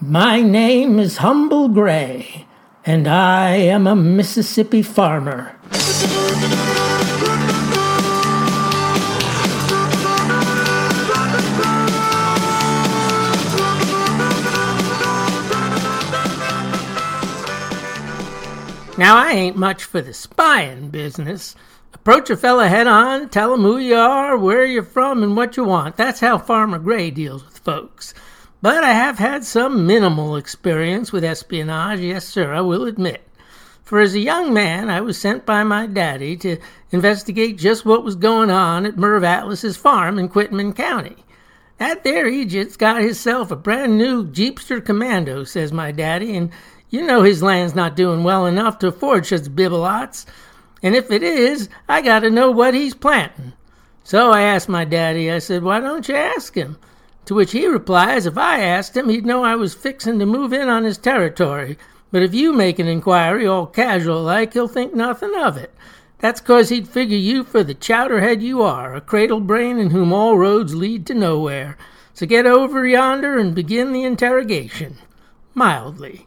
My name is Humble Gray, and I am a Mississippi farmer. Now, I ain't much for the spying business. Approach a fella head on, tell him who you are, where you're from, and what you want. That's how Farmer Gray deals with folks. But I have had some minimal experience with espionage, yes, sir, I will admit. For as a young man, I was sent by my daddy to investigate just what was going on at Merv Atlas's farm in Quitman County. That there Egypt's got hisself a brand new Jeepster Commando, says my daddy, and you know his land's not doing well enough to afford such bibelots. And if it is, I got to know what he's planting. So I asked my daddy, I said, why don't you ask him? To which he replies, if I asked him, he'd know I was fixin' to move in on his territory. But if you make an inquiry all casual like, he'll think nothing of it. That's 'cause he'd figure you for the chowderhead you are, a cradle brain in whom all roads lead to nowhere. So get over yonder and begin the interrogation. Mildly.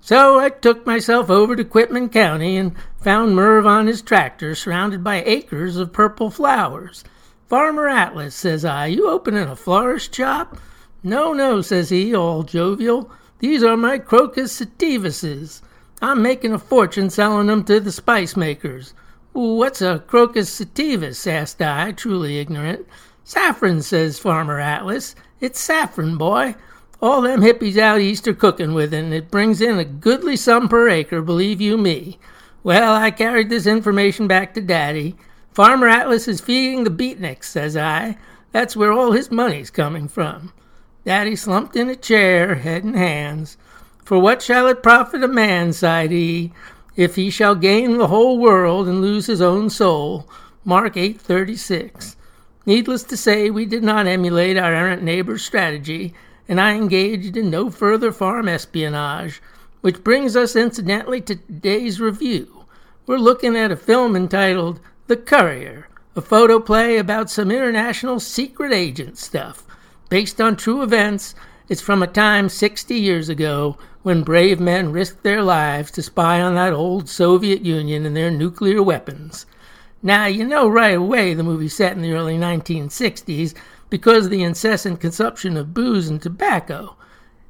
So I took myself over to Quitman County and found Merv on his tractor surrounded by acres of purple flowers. Farmer Atlas, says I, you opening a florist shop? No, no, says he, all jovial. These are my crocus sativuses. I'm making a fortune selling them to the spice makers. What's a crocus sativus? asked I, truly ignorant. Saffron, says Farmer Atlas. It's saffron, boy. All them hippies out east are cooking with it, and it brings in a goodly sum per acre, believe you me. Well, I carried this information back to Daddy. Farmer Atlas is feeding the beatniks, says I. That's where all his money's coming from. Daddy slumped in a chair, head in hands. For what shall it profit a man, sighed he, if he shall gain the whole world and lose his own soul? Mark 8:36. Needless to say, we did not emulate our errant neighbor's strategy and I engaged in no further farm espionage, which brings us incidentally to today's review. We're looking at a film entitled The Courier, a photoplay about some international secret agent stuff. Based on true events, it's from a time 60 years ago when brave men risked their lives to spy on that old Soviet Union and their nuclear weapons. Now, you know right away the movie's set in the early 1960s, because of the incessant consumption of booze and tobacco.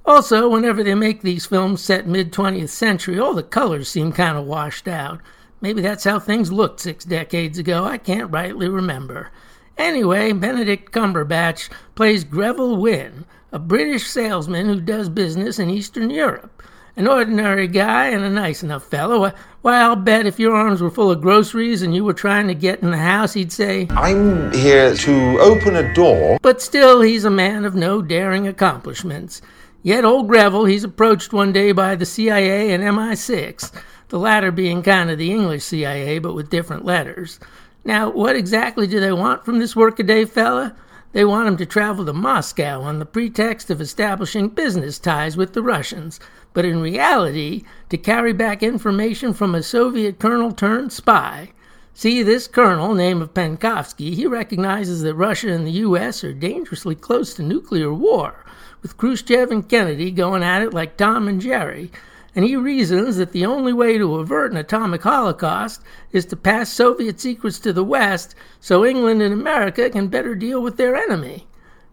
Also, whenever they make these films set mid 20th century, all the colors seem kind of washed out. Maybe that's how things looked six decades ago. I can't rightly remember. Anyway, Benedict Cumberbatch plays Greville Wynne, a British salesman who does business in Eastern Europe. An ordinary guy and a nice enough fellow. Why, I'll bet if your arms were full of groceries and you were trying to get in the house, he'd say, I'm here to open a door. But still, he's a man of no daring accomplishments. Yet old Greville, he's approached one day by the CIA and MI6, the latter being kind of the English CIA, but with different letters. Now, what exactly do they want from this workaday fella? They want him to travel to Moscow on the pretext of establishing business ties with the Russians, but in reality, to carry back information from a Soviet colonel turned spy. See, this colonel, name of Penkovsky, he recognizes that Russia and the U.S. are dangerously close to nuclear war, with Khrushchev and Kennedy going at it like Tom and Jerry, and he reasons that the only way to avert an atomic holocaust is to pass Soviet secrets to the West so England and America can better deal with their enemy.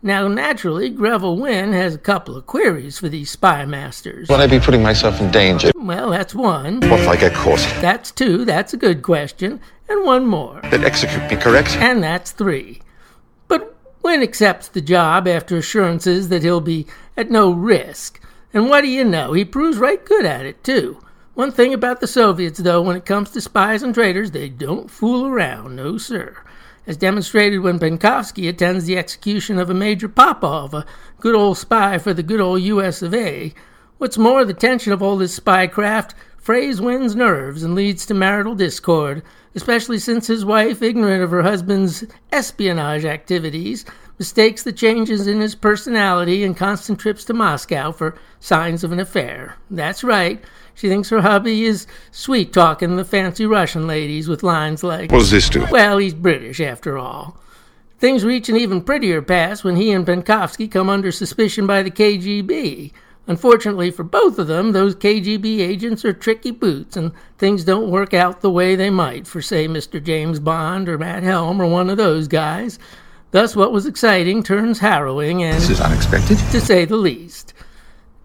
Now, naturally, Greville Wynne has a couple of queries for these spy masters. Will I be putting myself in danger? Well, that's one. What if I get caught? That's two. That's a good question. And one more. Then execute me, correct? And that's three. But Wynne accepts the job after assurances that he'll be at no risk. And what do you know? He proves right good at it, too. One thing about the Soviets, though, when it comes to spies and traitors, they don't fool around. No, sir as demonstrated when Penkovsky attends the execution of a Major Popov, a good old spy for the good old US of A. What's more, the tension of all this spycraft frays Wynne's nerves and leads to marital discord, especially since his wife, ignorant of her husband's espionage activities, mistakes the changes in his personality and constant trips to Moscow for signs of an affair. That's right. She thinks her hubby is sweet talking the fancy Russian ladies with lines like, What does this do? Well, he's British after all. Things reach an even prettier pass when he and Penkovsky come under suspicion by the KGB. Unfortunately for both of them, those KGB agents are tricky boots, and things don't work out the way they might for, say, Mr. James Bond or Matt Helm or one of those guys. Thus, what was exciting turns harrowing and. This is unexpected. To say the least.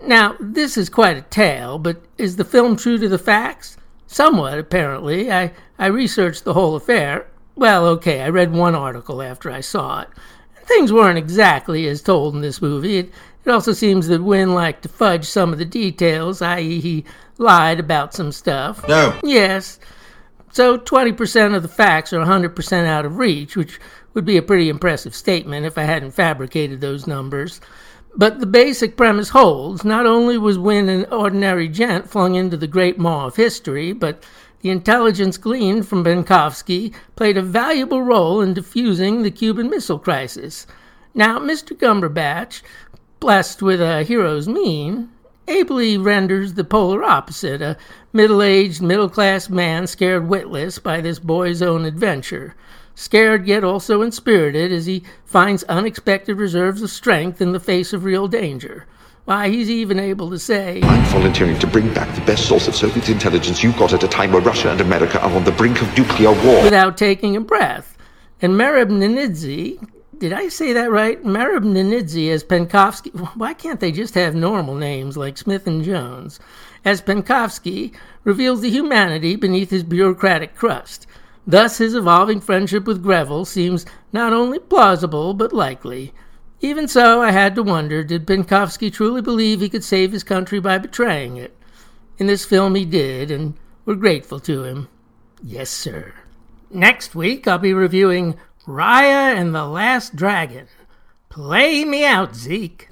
Now, this is quite a tale, but is the film true to the facts? Somewhat, apparently. I, I researched the whole affair. Well, okay, I read one article after I saw it. Things weren't exactly as told in this movie. It, it also seems that Wynne liked to fudge some of the details, i.e., he lied about some stuff. No. Yes. So 20% of the facts are 100% out of reach, which would be a pretty impressive statement if I hadn't fabricated those numbers. But the basic premise holds. Not only was Wynne an ordinary gent flung into the great maw of history, but the intelligence gleaned from Penkovsky played a valuable role in diffusing the Cuban Missile Crisis. Now, Mr. Cumberbatch, blessed with a hero's mien, ably renders the polar opposite a middle aged, middle class man scared witless by this boy's own adventure. Scared yet also inspirited as he finds unexpected reserves of strength in the face of real danger. Why, he's even able to say, I'm volunteering to bring back the best source of Soviet intelligence you got at a time where Russia and America are on the brink of nuclear war. Without taking a breath. And Merab Ninidze, did I say that right? Merab Ninidze as Penkovsky. Why can't they just have normal names like Smith and Jones? As Penkovsky reveals the humanity beneath his bureaucratic crust. Thus, his evolving friendship with Greville seems not only plausible but likely. Even so, I had to wonder did Penkovsky truly believe he could save his country by betraying it? In this film, he did, and we're grateful to him. Yes, sir. Next week, I'll be reviewing Raya and the Last Dragon. Play me out, Zeke.